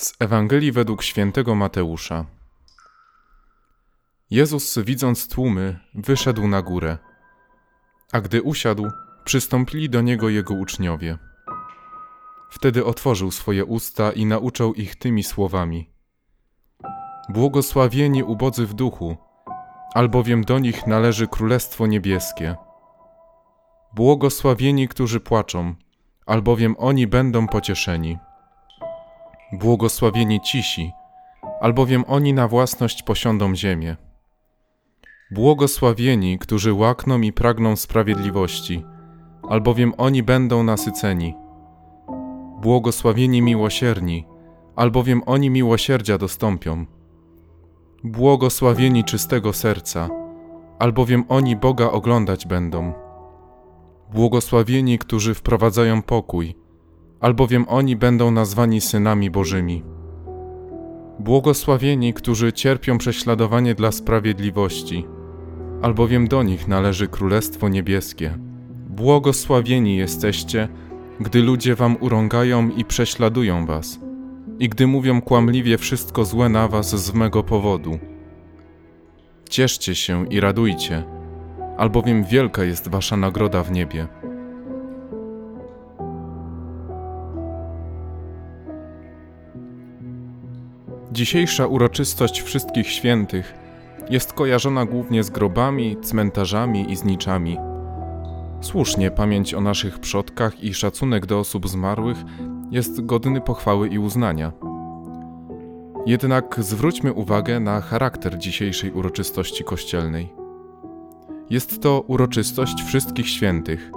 Z Ewangelii według świętego Mateusza. Jezus, widząc tłumy, wyszedł na górę. A gdy usiadł, przystąpili do niego jego uczniowie. Wtedy otworzył swoje usta i nauczał ich tymi słowami: Błogosławieni ubodzy w duchu, albowiem do nich należy Królestwo Niebieskie. Błogosławieni, którzy płaczą, albowiem oni będą pocieszeni. Błogosławieni cisi, albowiem oni na własność posiądą ziemię. Błogosławieni, którzy łakną i pragną sprawiedliwości, albowiem oni będą nasyceni. Błogosławieni miłosierni, albowiem oni miłosierdzia dostąpią. Błogosławieni czystego serca, albowiem oni Boga oglądać będą. Błogosławieni, którzy wprowadzają pokój, albowiem oni będą nazwani synami Bożymi. Błogosławieni, którzy cierpią prześladowanie dla sprawiedliwości, albowiem do nich należy Królestwo Niebieskie. Błogosławieni jesteście, gdy ludzie wam urągają i prześladują was, i gdy mówią kłamliwie wszystko złe na was z mego powodu. Cieszcie się i radujcie, albowiem wielka jest wasza nagroda w niebie. Dzisiejsza uroczystość Wszystkich Świętych jest kojarzona głównie z grobami, cmentarzami i zniczami. Słusznie pamięć o naszych przodkach i szacunek do osób zmarłych jest godny pochwały i uznania. Jednak zwróćmy uwagę na charakter dzisiejszej uroczystości kościelnej. Jest to uroczystość Wszystkich Świętych.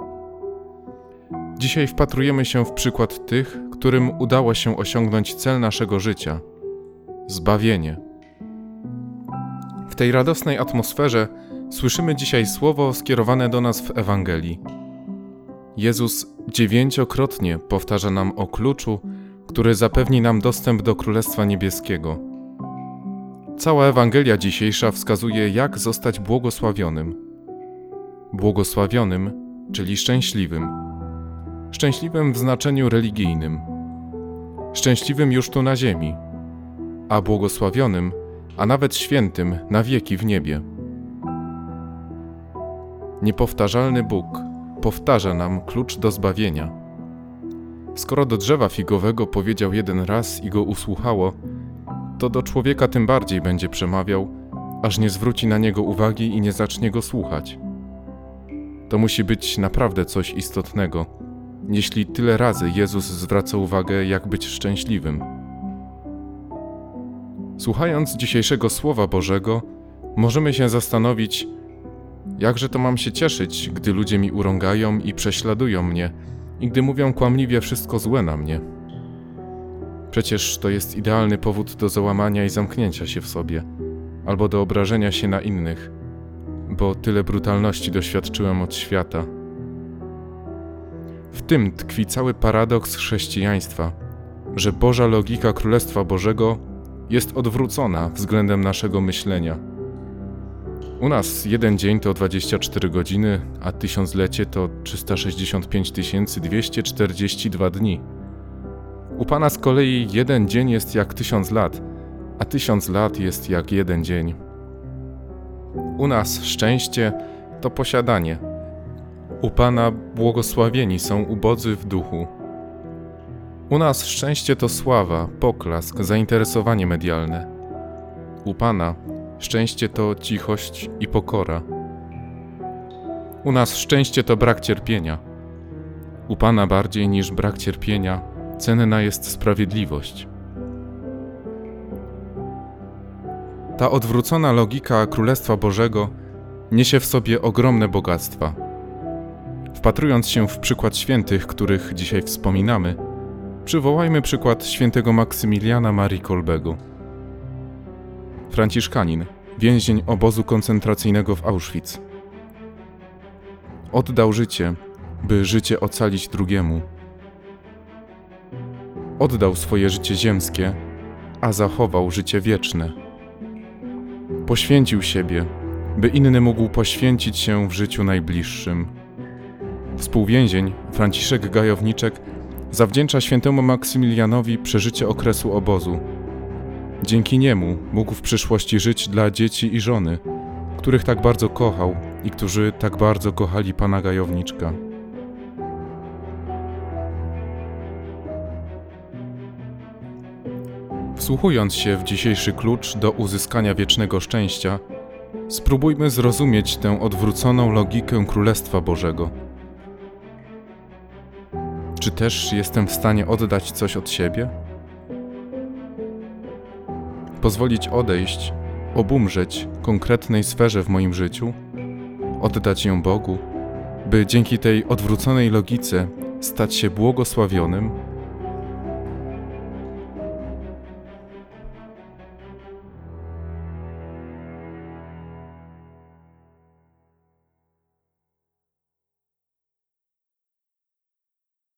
Dzisiaj wpatrujemy się w przykład tych, którym udało się osiągnąć cel naszego życia – zbawienie. W tej radosnej atmosferze słyszymy dzisiaj słowo skierowane do nas w Ewangelii. Jezus dziewięciokrotnie powtarza nam o kluczu, który zapewni nam dostęp do Królestwa Niebieskiego. Cała Ewangelia dzisiejsza wskazuje, jak zostać błogosławionym. Błogosławionym, czyli szczęśliwym. Szczęśliwym w znaczeniu religijnym. Szczęśliwym już tu na ziemi, a błogosławionym, a nawet świętym na wieki w niebie. Niepowtarzalny Bóg powtarza nam klucz do zbawienia. Skoro do drzewa figowego powiedział jeden raz i go usłuchało, to do człowieka tym bardziej będzie przemawiał, aż nie zwróci na niego uwagi i nie zacznie go słuchać. To musi być naprawdę coś istotnego, jeśli tyle razy Jezus zwraca uwagę, jak być szczęśliwym. Słuchając dzisiejszego Słowa Bożego, możemy się zastanowić, jakże to mam się cieszyć, gdy ludzie mi urągają i prześladują mnie, i gdy mówią kłamliwie wszystko złe na mnie. Przecież to jest idealny powód do załamania i zamknięcia się w sobie, albo do obrażenia się na innych, bo tyle brutalności doświadczyłem od świata. W tym tkwi cały paradoks chrześcijaństwa, że Boża logika Królestwa Bożego jest odwrócona względem naszego myślenia. U nas jeden dzień to 24 godziny, a tysiąclecie to 365 242 dni. U Pana z kolei jeden dzień jest jak tysiąc lat, a tysiąc lat jest jak jeden dzień. U nas szczęście to posiadanie. U Pana błogosławieni są ubodzy w duchu. U nas szczęście to sława, poklask, zainteresowanie medialne. U Pana szczęście to cichość i pokora. U nas szczęście to brak cierpienia. U Pana bardziej niż brak cierpienia cenna jest sprawiedliwość. Ta odwrócona logika Królestwa Bożego niesie w sobie ogromne bogactwa. Wpatrując się w przykład świętych, których dzisiaj wspominamy, Przywołajmy przykład świętego Maksymiliana Marii Kolbego. Franciszkanin, więzień obozu koncentracyjnego w Auschwitz. Oddał życie, by życie ocalić drugiemu. Oddał swoje życie ziemskie, a zachował życie wieczne. Poświęcił siebie, by inny mógł poświęcić się w życiu najbliższym. Współwięzień Franciszek Gajowniczek zawdzięcza świętemu Maksymilianowi przeżycie okresu obozu. Dzięki niemu mógł w przyszłości żyć dla dzieci i żony, których tak bardzo kochał i którzy tak bardzo kochali pana Gajowniczka. Wsłuchując się w dzisiejszy klucz do uzyskania wiecznego szczęścia, spróbujmy zrozumieć tę odwróconą logikę Królestwa Bożego. Czy też jestem w stanie oddać coś od siebie? Pozwolić odejść, obumrzeć konkretnej sferze w moim życiu, oddać ją Bogu, by dzięki tej odwróconej logice stać się błogosławionym